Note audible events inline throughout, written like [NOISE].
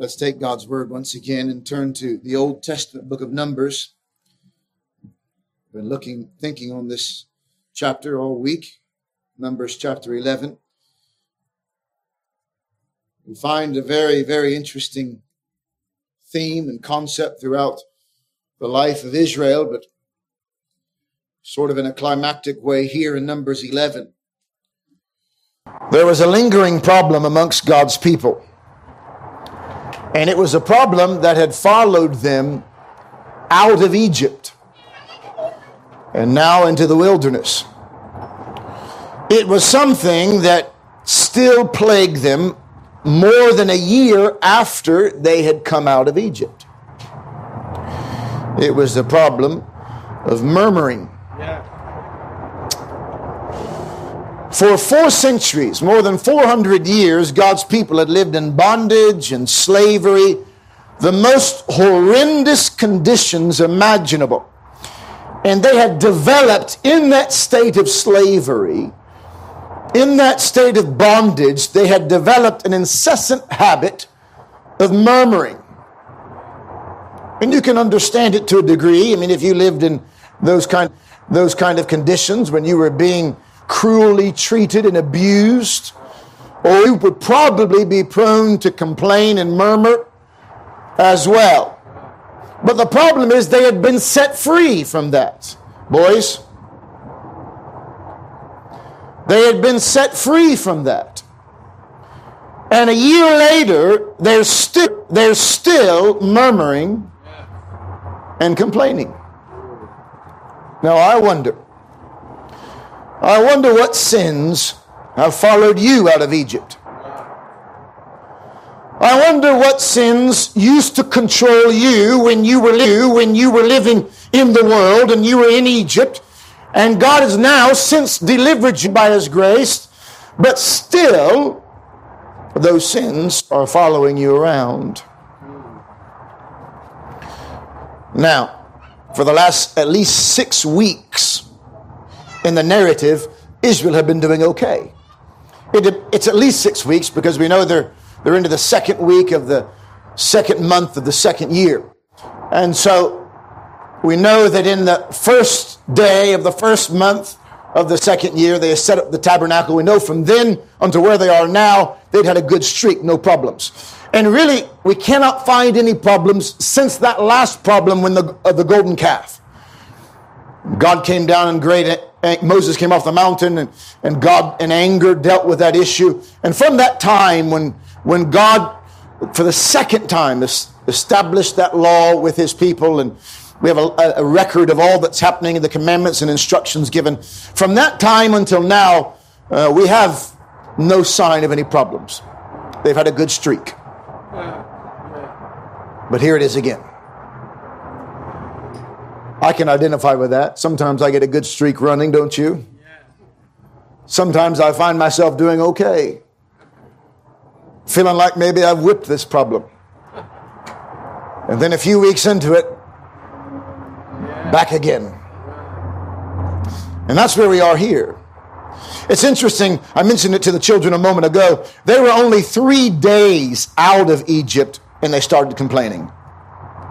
Let's take God's word once again and turn to the Old Testament book of Numbers. We've been looking, thinking on this chapter all week, Numbers chapter 11. We find a very, very interesting theme and concept throughout the life of Israel, but sort of in a climactic way here in Numbers 11. There was a lingering problem amongst God's people. And it was a problem that had followed them out of Egypt and now into the wilderness. It was something that still plagued them more than a year after they had come out of Egypt. It was the problem of murmuring. Yeah. For four centuries, more than 400 years, God's people had lived in bondage and slavery, the most horrendous conditions imaginable. And they had developed in that state of slavery, in that state of bondage, they had developed an incessant habit of murmuring. And you can understand it to a degree. I mean, if you lived in those kind, those kind of conditions when you were being cruelly treated and abused, or you would probably be prone to complain and murmur as well. But the problem is they had been set free from that. Boys, they had been set free from that. And a year later, they're still, they're still murmuring and complaining. Now, I wonder I wonder what sins have followed you out of Egypt. I wonder what sins used to control you when you were when you were living in the world and you were in Egypt, and God has now since delivered you by His grace, but still those sins are following you around. Now, for the last at least six weeks, in the narrative, Israel had been doing okay. It, it's at least six weeks because we know they're, they're into the second week of the second month of the second year. And so we know that in the first day of the first month of the second year, they set up the tabernacle. We know from then unto where they are now, they'd had a good streak, no problems. And really, we cannot find any problems since that last problem when the, uh, the golden calf. God came down and great Moses came off the mountain and, and God in anger dealt with that issue. And from that time when, when God, for the second time, established that law with his people and we have a, a record of all that's happening in the commandments and instructions given. From that time until now, uh, we have no sign of any problems. They've had a good streak. But here it is again. I can identify with that. Sometimes I get a good streak running, don't you? Sometimes I find myself doing okay, feeling like maybe I've whipped this problem. And then a few weeks into it, back again. And that's where we are here. It's interesting, I mentioned it to the children a moment ago. They were only three days out of Egypt and they started complaining.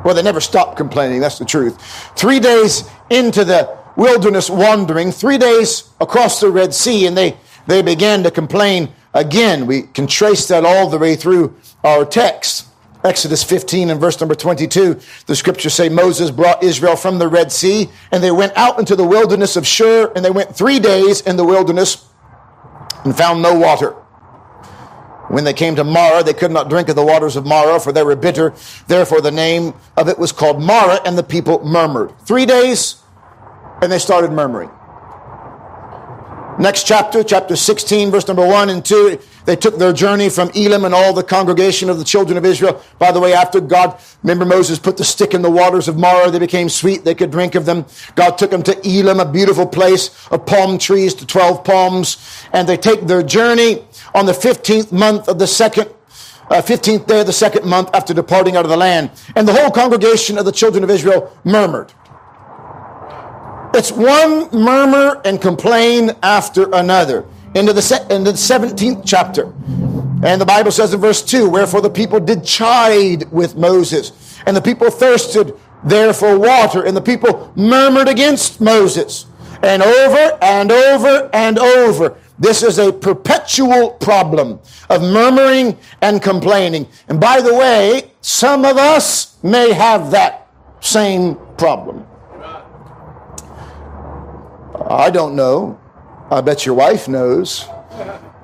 Well, they never stopped complaining, that's the truth. Three days into the wilderness wandering, three days across the Red Sea, and they, they began to complain again. We can trace that all the way through our text. Exodus 15 and verse number 22, the scriptures say Moses brought Israel from the Red Sea, and they went out into the wilderness of Shur, and they went three days in the wilderness and found no water. When they came to Marah, they could not drink of the waters of Marah, for they were bitter. Therefore, the name of it was called Marah, and the people murmured. Three days, and they started murmuring. Next chapter, chapter 16, verse number 1 and 2, they took their journey from Elim and all the congregation of the children of Israel. By the way, after God, remember Moses put the stick in the waters of Marah, they became sweet, they could drink of them. God took them to Elim, a beautiful place of palm trees to 12 palms, and they take their journey on the 15th month of the second uh, 15th day of the second month after departing out of the land. And the whole congregation of the children of Israel murmured. It's one murmur and complain after another. Into the, se- the 17th chapter. And the Bible says in verse 2 Wherefore the people did chide with Moses, and the people thirsted there for water, and the people murmured against Moses. And over and over and over. This is a perpetual problem of murmuring and complaining. And by the way, some of us may have that same problem. I don't know. I bet your wife knows,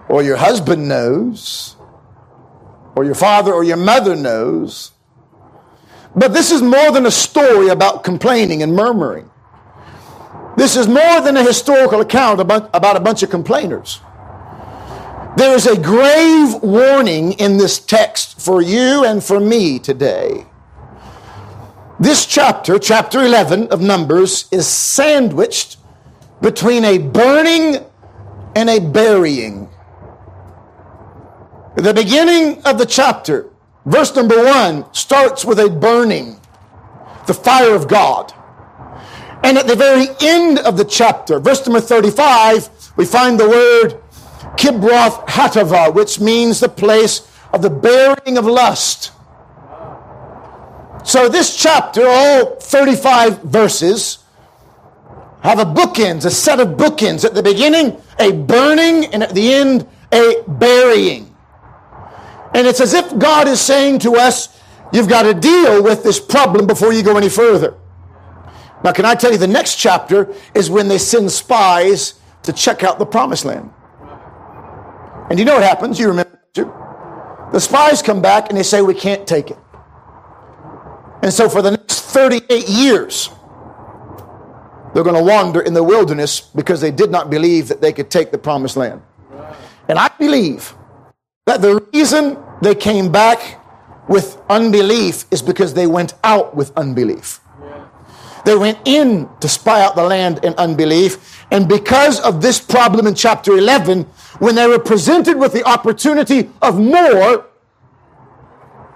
or your husband knows, or your father or your mother knows. But this is more than a story about complaining and murmuring. This is more than a historical account about, a bunch of complainers. There is a grave warning in this text for you and for me today. This chapter, chapter 11 of Numbers, is sandwiched between a burning and a burying. The beginning of the chapter, verse number one, starts with a burning, the fire of God. And at the very end of the chapter, verse number 35, we find the word Kibroth Hattaavah, which means the place of the burying of lust. So this chapter, all 35 verses, have a bookends, a set of bookends. At the beginning, a burning, and at the end, a burying. And it's as if God is saying to us, you've got to deal with this problem before you go any further. Now, can I tell you, the next chapter is when they send spies to check out the promised land. And you know what happens? You remember. The spies come back and they say, We can't take it. And so for the next 38 years, they're going to wander in the wilderness because they did not believe that they could take the promised land. And I believe that the reason they came back with unbelief is because they went out with unbelief. They went in to spy out the land in unbelief. And because of this problem in chapter 11, when they were presented with the opportunity of more,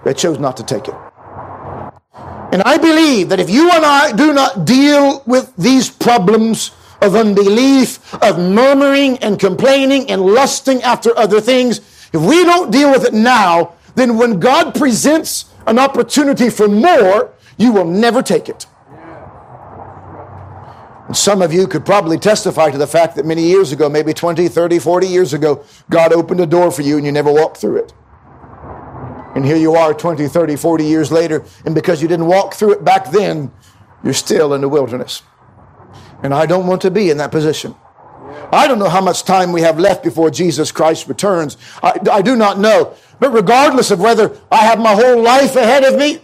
they chose not to take it. And I believe that if you and I do not deal with these problems of unbelief, of murmuring and complaining and lusting after other things, if we don't deal with it now, then when God presents an opportunity for more, you will never take it. Some of you could probably testify to the fact that many years ago, maybe 20, 30, 40 years ago, God opened a door for you and you never walked through it. And here you are 20, 30, 40 years later, and because you didn't walk through it back then, you're still in the wilderness. And I don't want to be in that position. I don't know how much time we have left before Jesus Christ returns. I, I do not know. But regardless of whether I have my whole life ahead of me,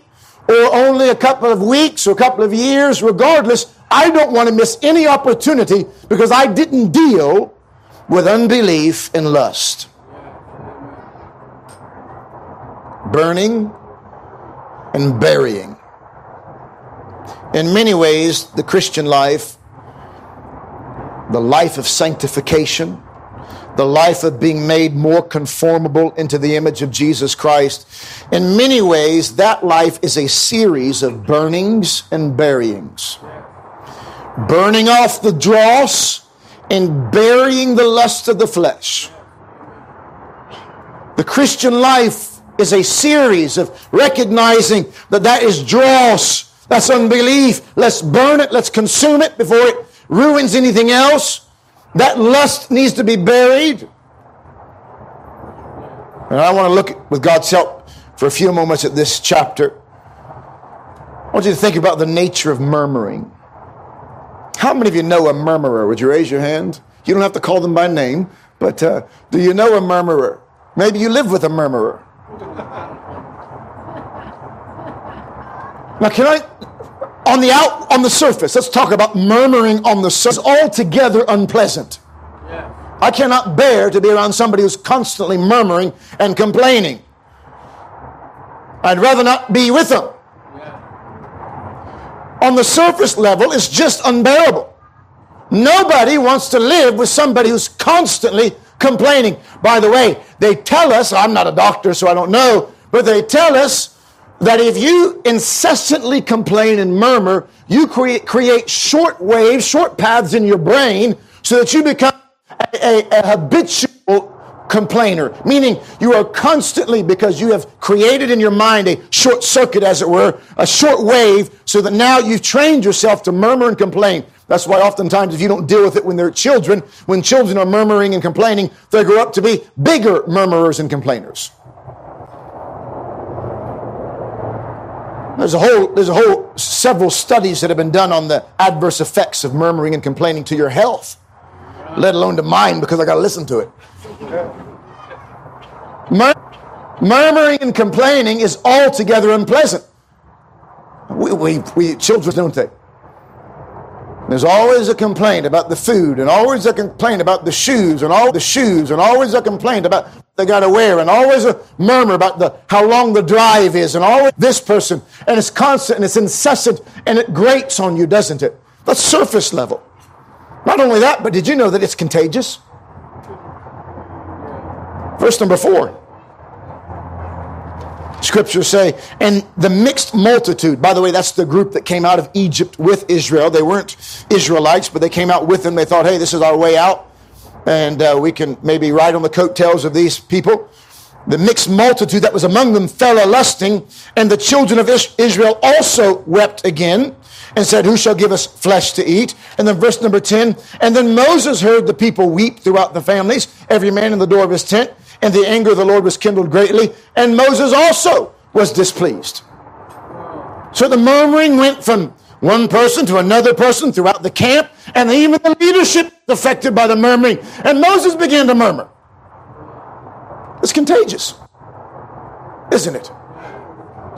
or only a couple of weeks or a couple of years, regardless, I don't want to miss any opportunity because I didn't deal with unbelief and lust. Burning and burying. In many ways, the Christian life, the life of sanctification, the life of being made more conformable into the image of Jesus Christ. In many ways, that life is a series of burnings and buryings. Burning off the dross and burying the lust of the flesh. The Christian life is a series of recognizing that that is dross, that's unbelief. Let's burn it, let's consume it before it ruins anything else. That lust needs to be buried. And I want to look with God's help for a few moments at this chapter. I want you to think about the nature of murmuring. How many of you know a murmurer? Would you raise your hand? You don't have to call them by name, but uh, do you know a murmurer? Maybe you live with a murmurer. [LAUGHS] Now, can I on the out on the surface let's talk about murmuring on the surface. Altogether unpleasant. Yeah. i cannot bear to be around somebody who's constantly murmuring and complaining. I'd rather not be with them. Yeah. on the surface level it's just unbearable. Nobody wants to live with somebody who's constantly complaining by the way they tell us i'm not a doctor so i don't know but they tell us that if you incessantly complain and murmur, you create, create short waves, short paths in your brain so that you become a, a, a habitual complainer, meaning you are constantly, because you have created in your mind a short circuit, as it were, a short wave, so that now you've trained yourself to murmur and complain. That's why oftentimes if you don't deal with it when they're children, when children are murmuring and complaining, they grow up to be bigger murmurers and complainers. There's a whole, there's a whole several studies that have been done on the adverse effects of murmuring and complaining to your health, let alone to mine because I got to listen to it. Mur- murmuring and complaining is altogether unpleasant. We, we, we children don't they? There's always a complaint about the food, and always a complaint about the shoes, and all the shoes, and always a complaint about they got to wear, and always a murmur about the how long the drive is, and always this person, and it's constant and it's incessant, and it grates on you, doesn't it? That's surface level. Not only that, but did you know that it's contagious? Verse number four. Scriptures say, and the mixed multitude, by the way, that's the group that came out of Egypt with Israel. They weren't Israelites, but they came out with them. They thought, hey, this is our way out, and uh, we can maybe ride on the coattails of these people. The mixed multitude that was among them fell a lusting, and the children of Israel also wept again and said, Who shall give us flesh to eat? And then verse number 10, and then Moses heard the people weep throughout the families, every man in the door of his tent and the anger of the Lord was kindled greatly, and Moses also was displeased. So the murmuring went from one person to another person throughout the camp, and even the leadership affected by the murmuring. And Moses began to murmur. It's contagious, isn't it?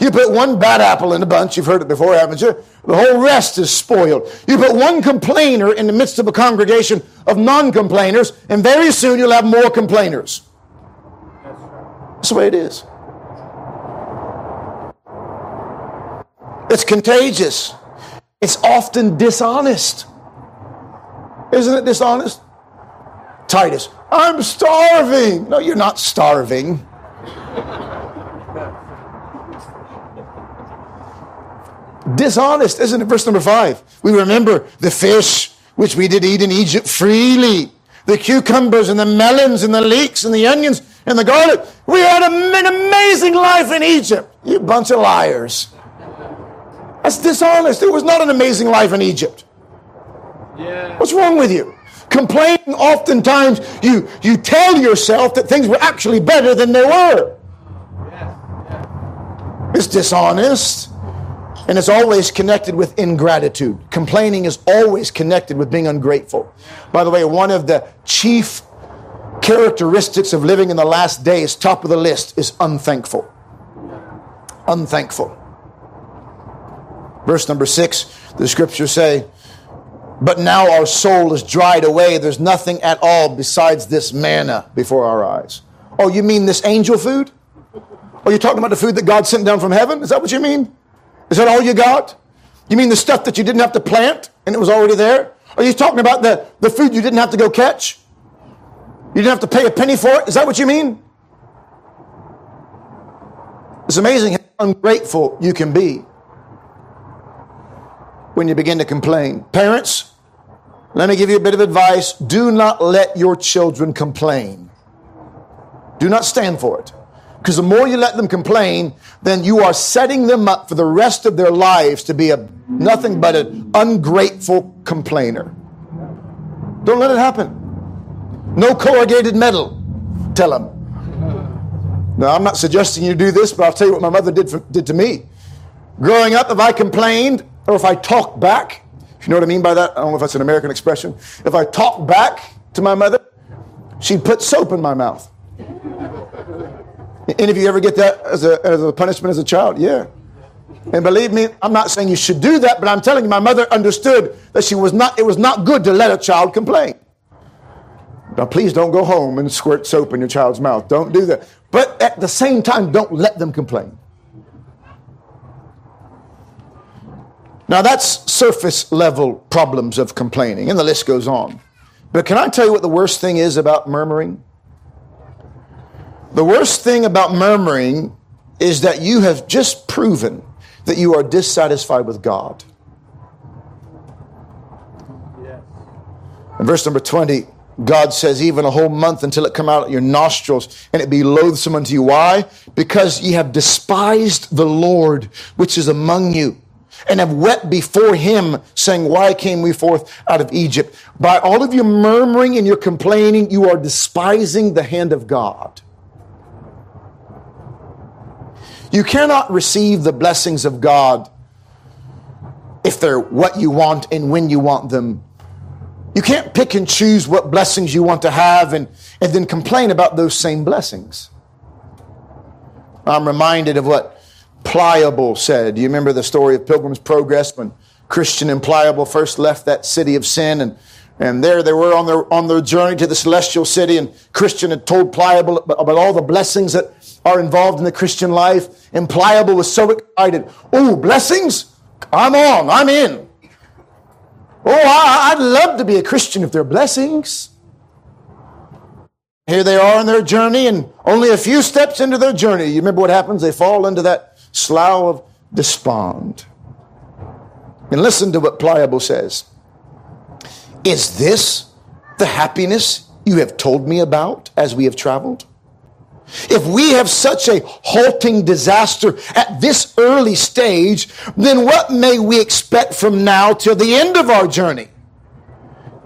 You put one bad apple in a bunch, you've heard it before, haven't you? The whole rest is spoiled. You put one complainer in the midst of a congregation of non complainers, and very soon you'll have more complainers. That's the way it is. It's contagious. It's often dishonest. Isn't it dishonest? Titus, I'm starving. No, you're not starving. dishonest, isn't it? Verse number five. We remember the fish which we did eat in Egypt freely, the cucumbers and the melons and the leeks and the onions and the garlic. We had an amazing life in Egypt. You bunch of liars. That's dishonest. It was not an amazing life in Egypt. Yeah. What's wrong with you? Complaining oftentimes, you, you tell yourself that things were actually better than they were. It's dishonest. And it's always connected with ingratitude. Complaining is always connected with being ungrateful. By the way, one of the chief characteristics of living in the last days, top of the list, is unthankful. Unthankful. Verse number six, the scriptures say, But now our soul is dried away. There's nothing at all besides this manna before our eyes. Oh, you mean this angel food? Oh, Are you talking about the food that God sent down from heaven? Is that what you mean? Is that all you got? You mean the stuff that you didn't have to plant and it was already there? Are you talking about the, the food you didn't have to go catch? You didn't have to pay a penny for it? Is that what you mean? It's amazing how ungrateful you can be when you begin to complain. Parents, let me give you a bit of advice. Do not let your children complain. Do not stand for it. Because the more you let them complain, then you are setting them up for the rest of their lives to be a nothing but an ungrateful complainer. Don't let it happen. No corrugated metal. Tell them. Now, I'm not suggesting you do this, but I'll tell you what my mother did, for, did to me. Growing up, if I complained or if I talked back, if you know what I mean by that, I don't know if that's an American expression. If I talked back to my mother, she'd put soap in my mouth. [LAUGHS] Any of you ever get that as a, as a punishment as a child? Yeah. And believe me, I'm not saying you should do that, but I'm telling you, my mother understood that she was not, it was not good to let a child complain. Now, please don't go home and squirt soap in your child's mouth. Don't do that. But at the same time, don't let them complain. Now, that's surface level problems of complaining, and the list goes on. But can I tell you what the worst thing is about murmuring? The worst thing about murmuring is that you have just proven that you are dissatisfied with God. Yes. In verse number 20, God says, even a whole month until it come out of your nostrils and it be loathsome unto you. Why? Because ye have despised the Lord which is among you and have wept before him, saying, Why came we forth out of Egypt? By all of your murmuring and your complaining, you are despising the hand of God. You cannot receive the blessings of God if they're what you want and when you want them. You can't pick and choose what blessings you want to have and, and then complain about those same blessings. I'm reminded of what Pliable said. Do you remember the story of Pilgrim's Progress when Christian and Pliable first left that city of sin and and there they were on their on their journey to the celestial city, and Christian had told Pliable about, about all the blessings that are involved in the Christian life. And Pliable was so excited. Oh, blessings! I'm on, I'm in. Oh, I, I'd love to be a Christian if there are blessings. Here they are on their journey, and only a few steps into their journey, you remember what happens? They fall into that slough of despond. And listen to what Pliable says. Is this the happiness you have told me about as we have traveled? If we have such a halting disaster at this early stage, then what may we expect from now till the end of our journey?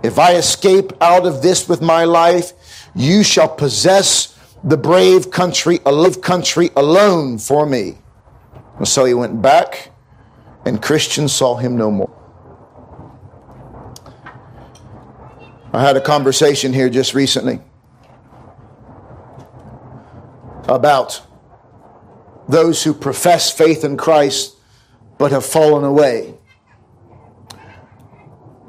If I escape out of this with my life, you shall possess the brave country, a live country alone for me. And so he went back, and Christians saw him no more. I had a conversation here just recently about those who profess faith in Christ but have fallen away.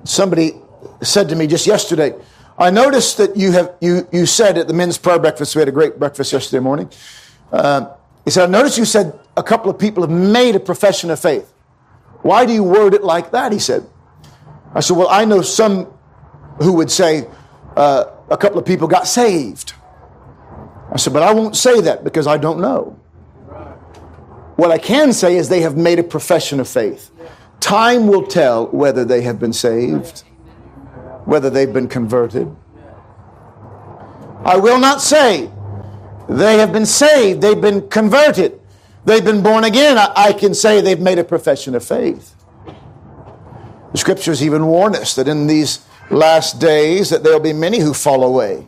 Somebody said to me just yesterday, I noticed that you have you you said at the men's prayer breakfast. We had a great breakfast yesterday morning. Uh, he said, I noticed you said a couple of people have made a profession of faith. Why do you word it like that? He said. I said, Well, I know some who would say uh, a couple of people got saved. I said, but I won't say that because I don't know. What I can say is they have made a profession of faith. Time will tell whether they have been saved, whether they've been converted. I will not say they have been saved, they've been converted, they've been born again. I, I can say they've made a profession of faith. The scriptures even warn us that in these last days that there'll be many who fall away.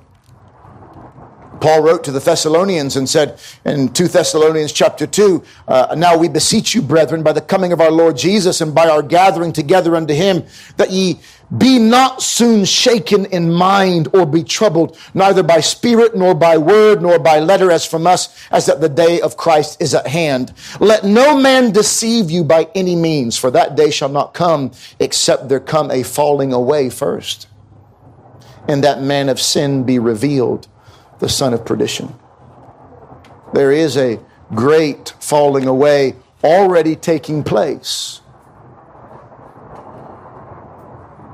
Paul wrote to the Thessalonians and said in 2 Thessalonians chapter 2, uh, Now we beseech you, brethren, by the coming of our Lord Jesus and by our gathering together unto him, that ye be not soon shaken in mind or be troubled, neither by spirit, nor by word, nor by letter as from us, as that the day of Christ is at hand. Let no man deceive you by any means, for that day shall not come except there come a falling away first, and that man of sin be revealed the son of perdition. There is a great falling away already taking place.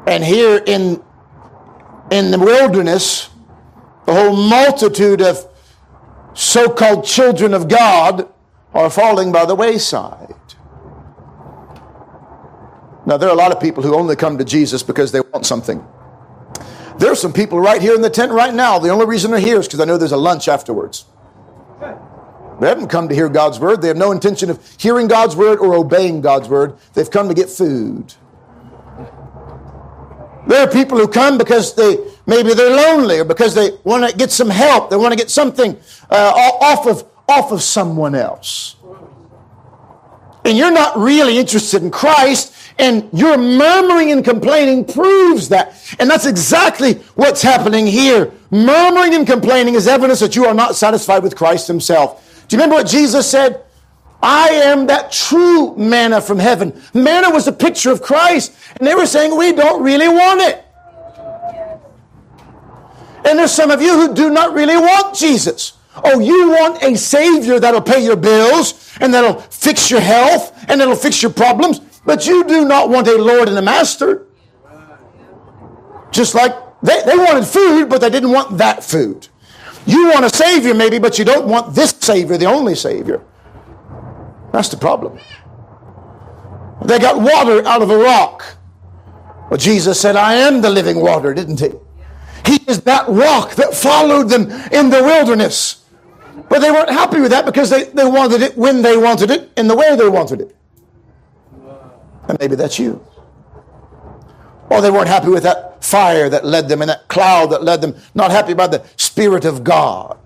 And here in, in the wilderness, the whole multitude of so called children of God are falling by the wayside. Now, there are a lot of people who only come to Jesus because they want something. There's some people right here in the tent right now. The only reason they're here is because I know there's a lunch afterwards. They haven't come to hear God's word. They have no intention of hearing God's word or obeying God's word. They've come to get food. There are people who come because they maybe they're lonely or because they want to get some help. They want to get something uh, off of off of someone else. And you're not really interested in Christ and your murmuring and complaining proves that. And that's exactly what's happening here. Murmuring and complaining is evidence that you are not satisfied with Christ Himself. Do you remember what Jesus said? I am that true manna from heaven. Manna was a picture of Christ. And they were saying, we don't really want it. And there's some of you who do not really want Jesus. Oh, you want a Savior that'll pay your bills and that'll fix your health and that'll fix your problems. But you do not want a Lord and a Master. Just like they, they wanted food, but they didn't want that food. You want a Savior, maybe, but you don't want this Savior, the only Savior. That's the problem. They got water out of a rock. Well, Jesus said, I am the living water, didn't he? He is that rock that followed them in the wilderness. But they weren't happy with that because they, they wanted it when they wanted it in the way they wanted it. And maybe that's you. Or they weren't happy with that fire that led them and that cloud that led them, not happy about the Spirit of God.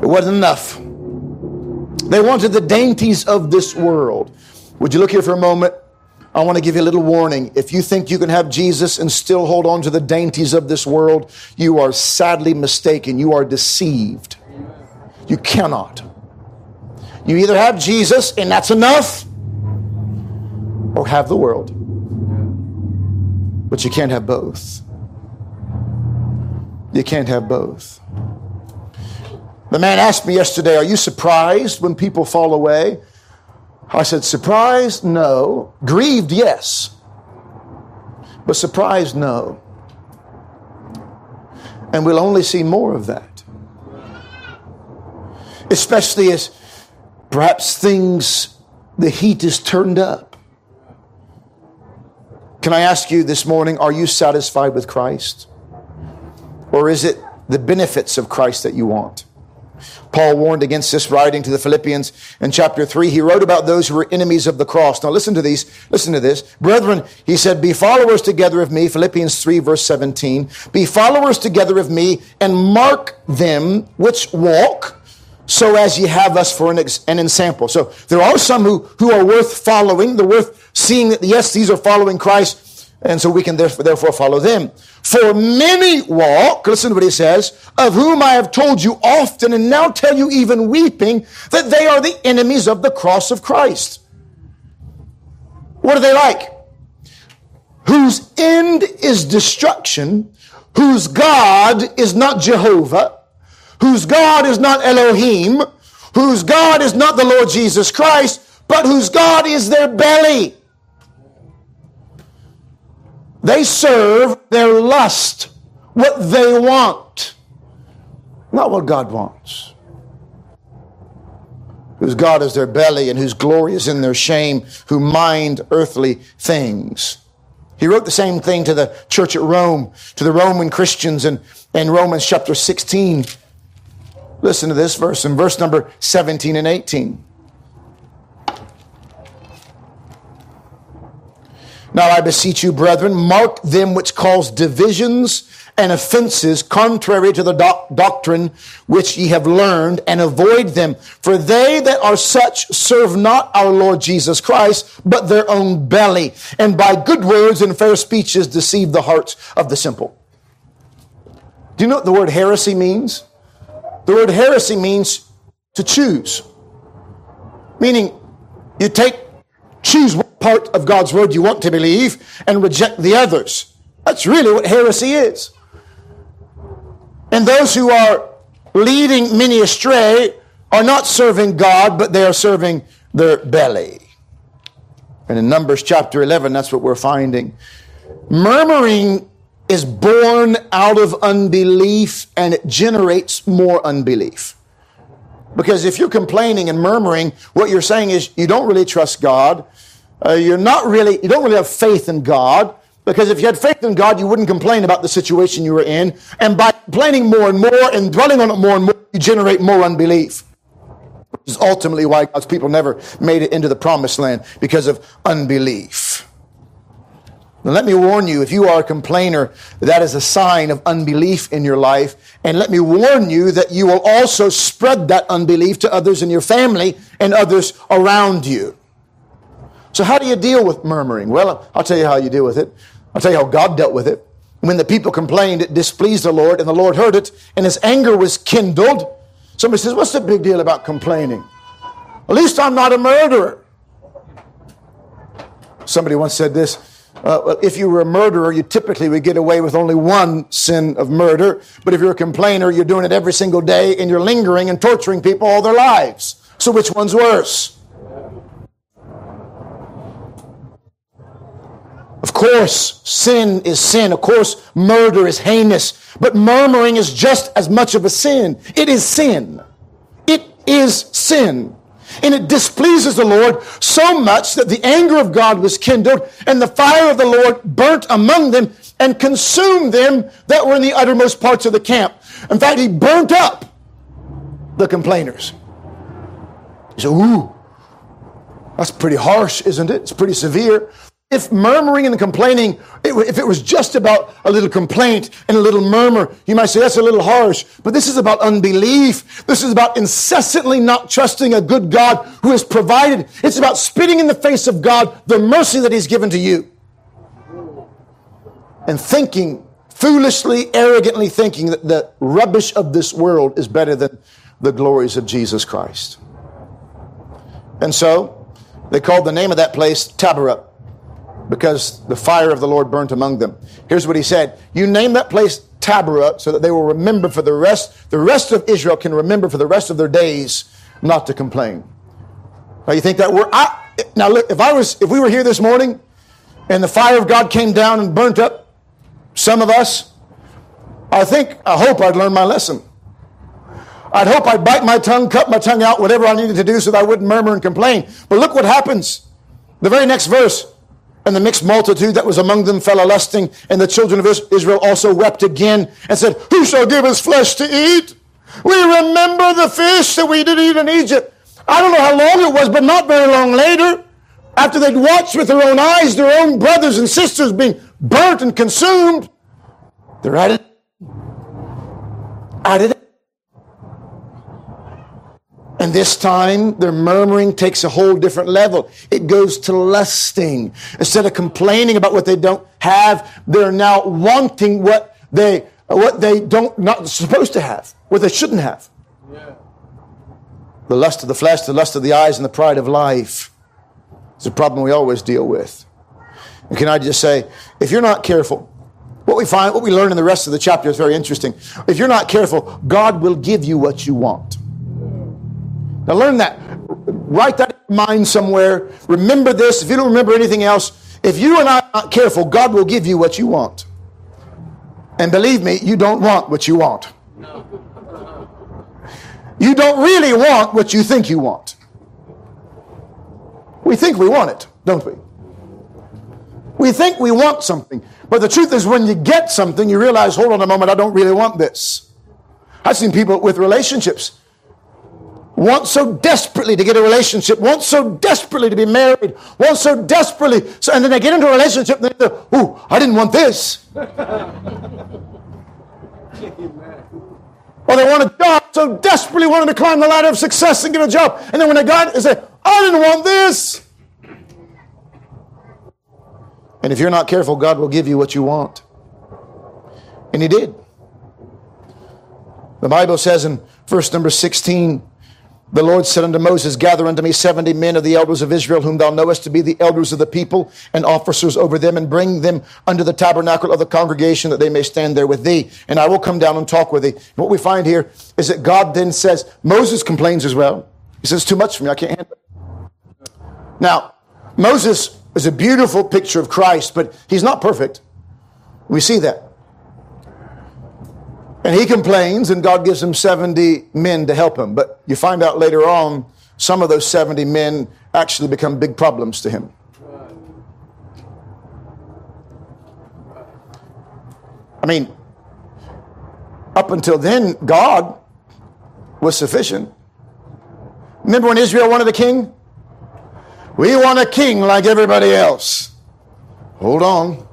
It wasn't enough. They wanted the dainties of this world. Would you look here for a moment? I want to give you a little warning. If you think you can have Jesus and still hold on to the dainties of this world, you are sadly mistaken. You are deceived. You cannot. You either have Jesus and that's enough, or have the world. But you can't have both. You can't have both. The man asked me yesterday, Are you surprised when people fall away? I said, Surprised? No. Grieved? Yes. But surprised? No. And we'll only see more of that. Especially as perhaps things, the heat is turned up. Can I ask you this morning, are you satisfied with Christ? Or is it the benefits of Christ that you want? Paul warned against this writing to the Philippians in chapter 3. He wrote about those who were enemies of the cross. Now listen to these. Listen to this. Brethren, he said, be followers together of me. Philippians 3 verse 17. Be followers together of me and mark them which walk so as ye have us for an, ex- an ensample. So there are some who, who are worth following. They're worth seeing that, yes, these are following Christ and so we can therefore, therefore follow them. For many walk, listen to what he says, of whom I have told you often and now tell you even weeping that they are the enemies of the cross of Christ. What are they like? Whose end is destruction, whose God is not Jehovah, whose God is not Elohim, whose God is not the Lord Jesus Christ, but whose God is their belly they serve their lust, what they want, not what God wants. Whose God is their belly and whose glory is in their shame, who mind earthly things. He wrote the same thing to the church at Rome, to the Roman Christians in, in Romans chapter 16. Listen to this verse in verse number 17 and 18. Now I beseech you, brethren, mark them which cause divisions and offenses contrary to the doc- doctrine which ye have learned, and avoid them. For they that are such serve not our Lord Jesus Christ, but their own belly, and by good words and fair speeches deceive the hearts of the simple. Do you know what the word heresy means? The word heresy means to choose, meaning you take, choose what part of God's word you want to believe and reject the others. That's really what heresy is. And those who are leading many astray are not serving God, but they are serving their belly. And in Numbers chapter 11, that's what we're finding. Murmuring is born out of unbelief and it generates more unbelief. Because if you're complaining and murmuring, what you're saying is you don't really trust God. Uh, you're not really, you don't really have faith in God. Because if you had faith in God, you wouldn't complain about the situation you were in. And by complaining more and more and dwelling on it more and more, you generate more unbelief. Which is ultimately why God's people never made it into the promised land because of unbelief. Now, let me warn you if you are a complainer, that is a sign of unbelief in your life. And let me warn you that you will also spread that unbelief to others in your family and others around you. So, how do you deal with murmuring? Well, I'll tell you how you deal with it. I'll tell you how God dealt with it. When the people complained, it displeased the Lord, and the Lord heard it, and his anger was kindled. Somebody says, What's the big deal about complaining? At least I'm not a murderer. Somebody once said this uh, if you were a murderer, you typically would get away with only one sin of murder. But if you're a complainer, you're doing it every single day and you're lingering and torturing people all their lives. So which one's worse? Of course, sin is sin. Of course, murder is heinous. But murmuring is just as much of a sin. It is sin. It is sin. And it displeases the Lord so much that the anger of God was kindled and the fire of the Lord burnt among them and consumed them that were in the uttermost parts of the camp. In fact, he burnt up the complainers. Say, ooh, that's pretty harsh, isn't it? It's pretty severe. If murmuring and complaining, if it was just about a little complaint and a little murmur, you might say that's a little harsh. But this is about unbelief. This is about incessantly not trusting a good God who has provided. It's about spitting in the face of God the mercy that He's given to you. And thinking, foolishly, arrogantly thinking that the rubbish of this world is better than the glories of Jesus Christ. And so, they called the name of that place Taberah because the fire of the Lord burnt among them. Here's what he said You name that place Taberah so that they will remember for the rest, the rest of Israel can remember for the rest of their days not to complain. Now you think that we're, I, now look, if I was, if we were here this morning and the fire of God came down and burnt up some of us, I think, I hope I'd learn my lesson. I'd hope I'd bite my tongue, cut my tongue out, whatever I needed to do so that I wouldn't murmur and complain. But look what happens. The very next verse. And the mixed multitude that was among them fell a lusting, and the children of Israel also wept again and said, Who shall give us flesh to eat? We remember the fish that we did eat in Egypt. I don't know how long it was, but not very long later, after they'd watched with their own eyes their own brothers and sisters being burnt and consumed, they're at it. At it and this time, their murmuring takes a whole different level. It goes to lusting. Instead of complaining about what they don't have, they're now wanting what they, what they don't, not supposed to have, what they shouldn't have. Yeah. The lust of the flesh, the lust of the eyes, and the pride of life is a problem we always deal with. And can I just say, if you're not careful, what we find, what we learn in the rest of the chapter is very interesting. If you're not careful, God will give you what you want. Now learn that. Write that in your mind somewhere. Remember this. If you don't remember anything else, if you and I are not careful, God will give you what you want. And believe me, you don't want what you want. You don't really want what you think you want. We think we want it, don't we? We think we want something. But the truth is, when you get something, you realize, hold on a moment, I don't really want this. I've seen people with relationships want so desperately to get a relationship, want so desperately to be married, want so desperately. So, and then they get into a relationship and they go, Ooh, I didn't want this. [LAUGHS] or they want a job so desperately wanting to climb the ladder of success and get a job. And then when they got it, they say, I didn't want this. And if you're not careful, God will give you what you want. And He did. The Bible says in verse number 16, the Lord said unto Moses, Gather unto me seventy men of the elders of Israel, whom thou knowest to be the elders of the people, and officers over them, and bring them unto the tabernacle of the congregation, that they may stand there with thee. And I will come down and talk with thee. And what we find here is that God then says, Moses complains as well. He says, Too much for me, I can't handle it. Now, Moses is a beautiful picture of Christ, but he's not perfect. We see that. And he complains, and God gives him 70 men to help him. But you find out later on, some of those 70 men actually become big problems to him. I mean, up until then, God was sufficient. Remember when Israel wanted a king? We want a king like everybody else. Hold on.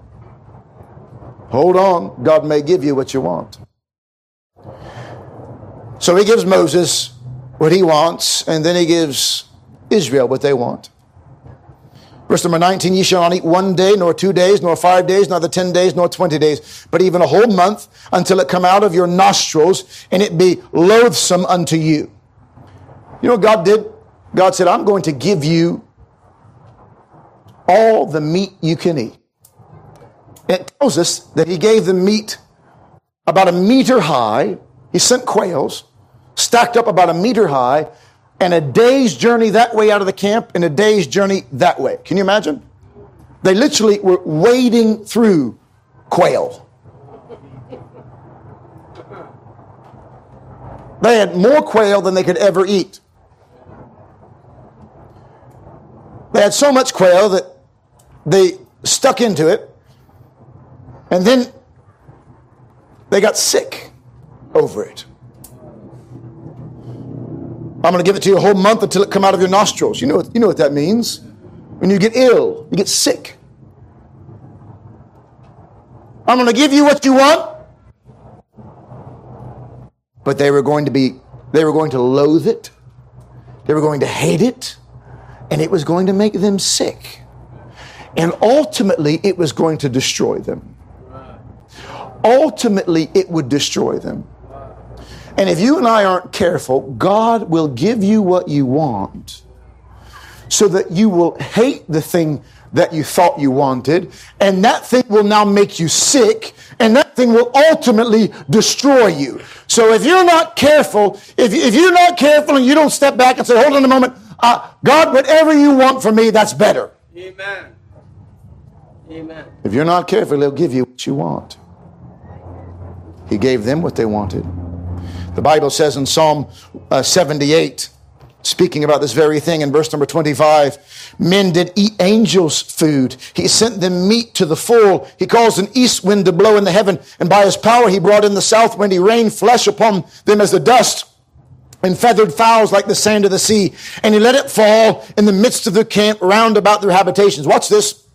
Hold on. God may give you what you want. So he gives Moses what he wants, and then he gives Israel what they want. Verse number 19, ye shall not eat one day, nor two days, nor five days, neither ten days, nor twenty days, but even a whole month, until it come out of your nostrils, and it be loathsome unto you. You know what God did? God said, I'm going to give you all the meat you can eat. It tells us that he gave the meat about a meter high. He sent quails stacked up about a meter high, and a day's journey that way out of the camp and a day's journey that way. Can you imagine? They literally were wading through quail. They had more quail than they could ever eat. They had so much quail that they stuck into it And then they got sick over it. I'm going to give it to you a whole month until it come out of your nostrils. You know, you know what that means. When you get ill, you get sick. I'm going to give you what you want. But they were going to be, they were going to loathe it. They were going to hate it. And it was going to make them sick. And ultimately, it was going to destroy them. Ultimately, it would destroy them. And if you and I aren't careful, God will give you what you want so that you will hate the thing that you thought you wanted, and that thing will now make you sick, and that thing will ultimately destroy you. So if you're not careful, if, if you're not careful and you don't step back and say, hold on a moment, uh, God, whatever you want for me, that's better. Amen. Amen. If you're not careful, He'll give you what you want. He gave them what they wanted. The Bible says in Psalm uh, 78, speaking about this very thing in verse number 25, men did eat angels' food. He sent them meat to the full. He caused an east wind to blow in the heaven, and by his power he brought in the south wind. He rained flesh upon them as the dust and feathered fowls like the sand of the sea. And he let it fall in the midst of the camp round about their habitations. Watch this.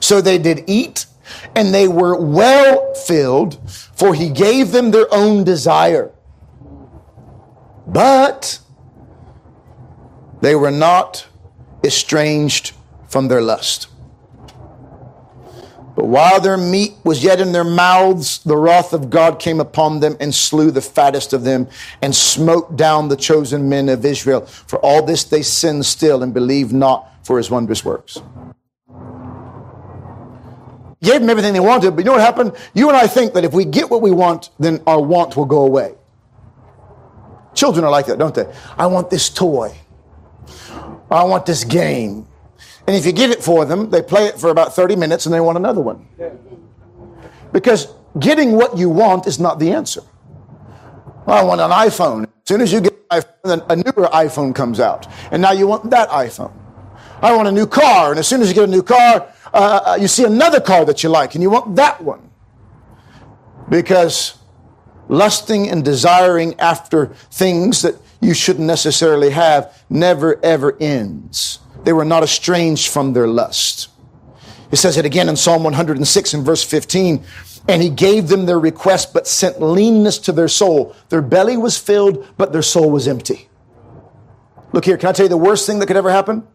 So they did eat and they were well filled, for he gave them their own desire. But they were not estranged from their lust. But while their meat was yet in their mouths, the wrath of God came upon them and slew the fattest of them and smote down the chosen men of Israel. For all this they sinned still and believed not for his wondrous works. Gave them everything they wanted, but you know what happened? You and I think that if we get what we want, then our want will go away. Children are like that, don't they? I want this toy. I want this game. And if you get it for them, they play it for about 30 minutes and they want another one. Because getting what you want is not the answer. I want an iPhone. As soon as you get an iPhone, a newer iPhone comes out. And now you want that iPhone. I want a new car. And as soon as you get a new car, uh, uh you see another car that you like and you want that one. Because lusting and desiring after things that you shouldn't necessarily have never ever ends. They were not estranged from their lust. It says it again in Psalm 106 and verse 15. And he gave them their request, but sent leanness to their soul. Their belly was filled, but their soul was empty. Look here, can I tell you the worst thing that could ever happen?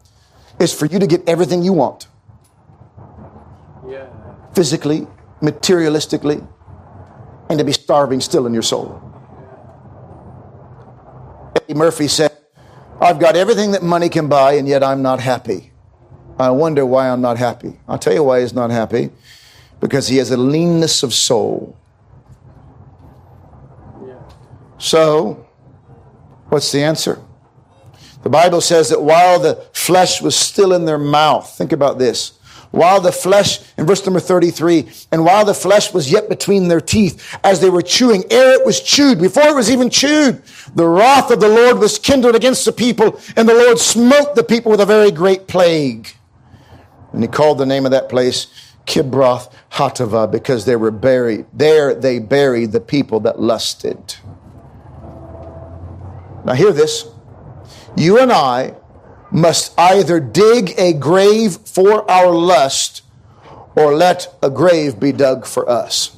Is for you to get everything you want. Yeah. Physically, materialistically, and to be starving still in your soul. Eddie Murphy said, I've got everything that money can buy, and yet I'm not happy. I wonder why I'm not happy. I'll tell you why he's not happy because he has a leanness of soul. So, what's the answer? The Bible says that while the flesh was still in their mouth, think about this while the flesh, in verse number 33, and while the flesh was yet between their teeth, as they were chewing, ere it was chewed, before it was even chewed, the wrath of the Lord was kindled against the people, and the Lord smote the people with a very great plague. And he called the name of that place Kibroth Hattaavah, because they were buried. There they buried the people that lusted. Now hear this. You and I must either dig a grave for our lust or let a grave be dug for us.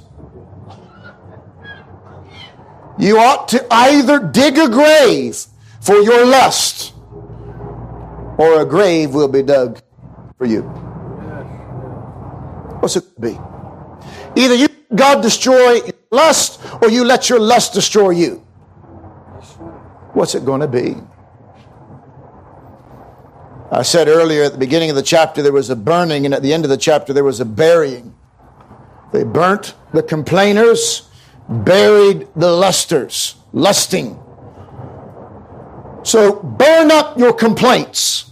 You ought to either dig a grave for your lust or a grave will be dug for you. What's it be? Either you God destroy lust or you let your lust destroy you. What's it going to be? I said earlier at the beginning of the chapter there was a burning, and at the end of the chapter there was a burying. They burnt the complainers, buried the lusters, lusting. So burn up your complaints,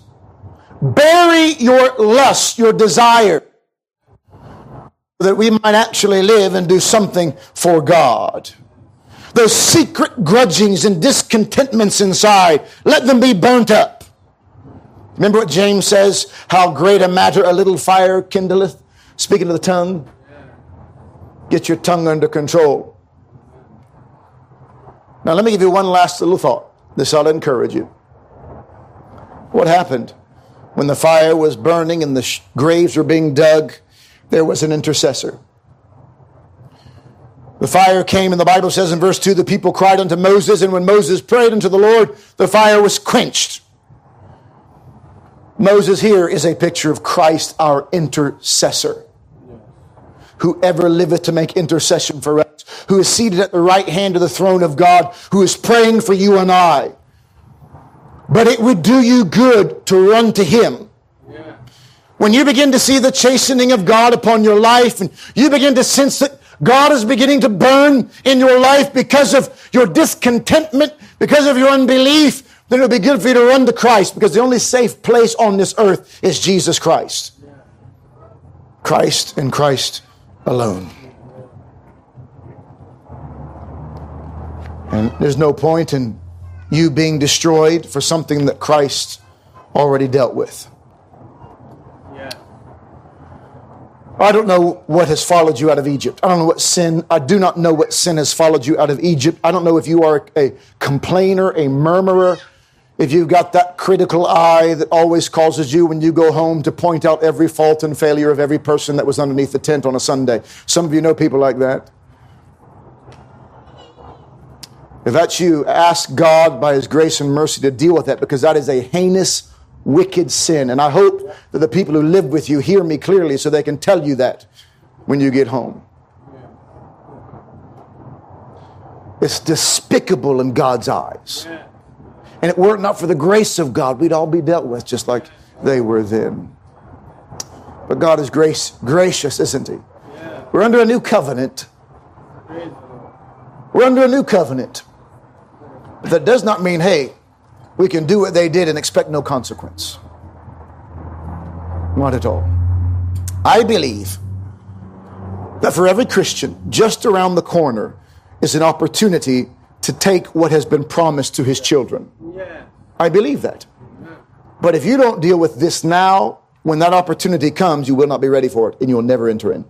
bury your lust, your desire, that we might actually live and do something for God. Those secret grudgings and discontentments inside, let them be burnt up. Remember what James says? How great a matter a little fire kindleth? Speaking of the tongue. Get your tongue under control. Now, let me give you one last little thought. This ought to encourage you. What happened when the fire was burning and the sh- graves were being dug? There was an intercessor. The fire came, and the Bible says in verse 2 the people cried unto Moses, and when Moses prayed unto the Lord, the fire was quenched. Moses here is a picture of Christ, our intercessor. Whoever liveth to make intercession for us, who is seated at the right hand of the throne of God, who is praying for you and I. But it would do you good to run to him. When you begin to see the chastening of God upon your life, and you begin to sense that God is beginning to burn in your life because of your discontentment, because of your unbelief, then it'll be good for you to run to Christ because the only safe place on this earth is Jesus Christ. Christ and Christ alone. And there's no point in you being destroyed for something that Christ already dealt with. I don't know what has followed you out of Egypt. I don't know what sin, I do not know what sin has followed you out of Egypt. I don't know if you are a complainer, a murmurer, if you've got that critical eye that always causes you when you go home to point out every fault and failure of every person that was underneath the tent on a Sunday. Some of you know people like that. If that's you, ask God by His grace and mercy to deal with that because that is a heinous, wicked sin. And I hope that the people who live with you hear me clearly so they can tell you that when you get home. It's despicable in God's eyes. And it were not not for the grace of God, we'd all be dealt with just like they were then. But God is grace, gracious, isn't He? We're under a new covenant. We're under a new covenant. But that does not mean, hey, we can do what they did and expect no consequence. Not at all. I believe that for every Christian, just around the corner is an opportunity to take what has been promised to his children. I believe that. But if you don't deal with this now, when that opportunity comes, you will not be ready for it and you will never enter in.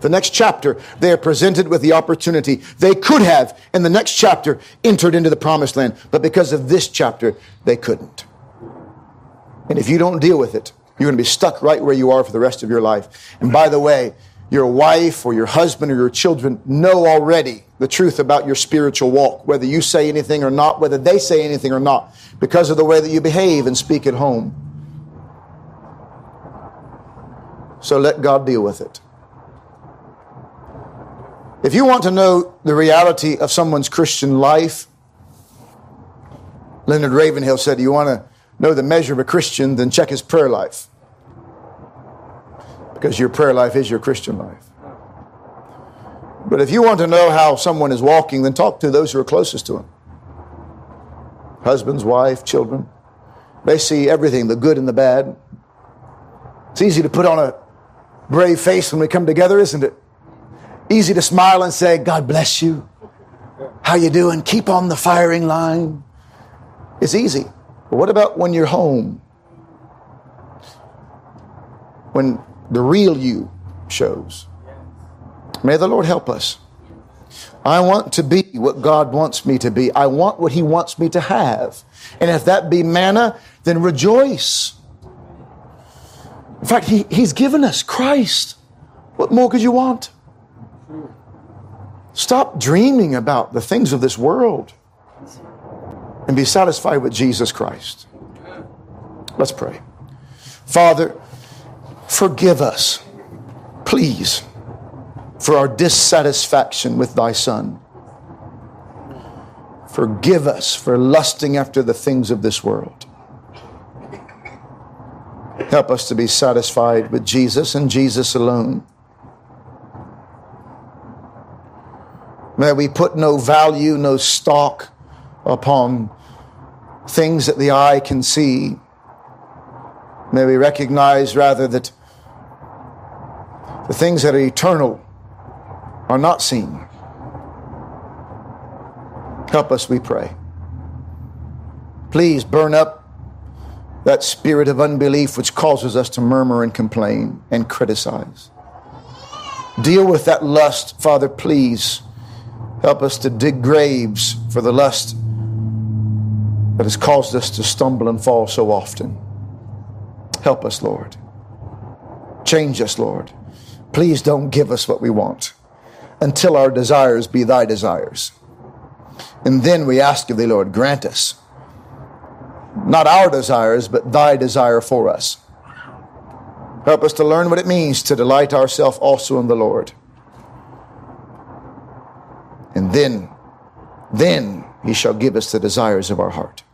The next chapter, they are presented with the opportunity. They could have, in the next chapter, entered into the promised land, but because of this chapter, they couldn't. And if you don't deal with it, you're going to be stuck right where you are for the rest of your life. And by the way, your wife or your husband or your children know already the truth about your spiritual walk, whether you say anything or not, whether they say anything or not, because of the way that you behave and speak at home. So let God deal with it. If you want to know the reality of someone's Christian life, Leonard Ravenhill said, You want to know the measure of a Christian, then check his prayer life. Because your prayer life is your Christian life. But if you want to know how someone is walking, then talk to those who are closest to him husbands, wife, children. They see everything, the good and the bad. It's easy to put on a brave face when we come together, isn't it? Easy to smile and say, God bless you. How you doing? Keep on the firing line. It's easy. But what about when you're home? When the real you shows. May the Lord help us. I want to be what God wants me to be. I want what He wants me to have. And if that be manna, then rejoice. In fact, he, He's given us Christ. What more could you want? Stop dreaming about the things of this world and be satisfied with Jesus Christ. Let's pray. Father, forgive us, please, for our dissatisfaction with thy Son. Forgive us for lusting after the things of this world. Help us to be satisfied with Jesus and Jesus alone. May we put no value, no stock upon things that the eye can see. May we recognize rather that the things that are eternal are not seen. Help us, we pray. Please burn up that spirit of unbelief which causes us to murmur and complain and criticize. Deal with that lust, Father, please. Help us to dig graves for the lust that has caused us to stumble and fall so often. Help us, Lord. Change us, Lord. Please don't give us what we want until our desires be thy desires. And then we ask of thee, Lord, grant us not our desires, but thy desire for us. Help us to learn what it means to delight ourselves also in the Lord. And then, then he shall give us the desires of our heart.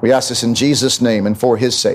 We ask this in Jesus' name and for his sake.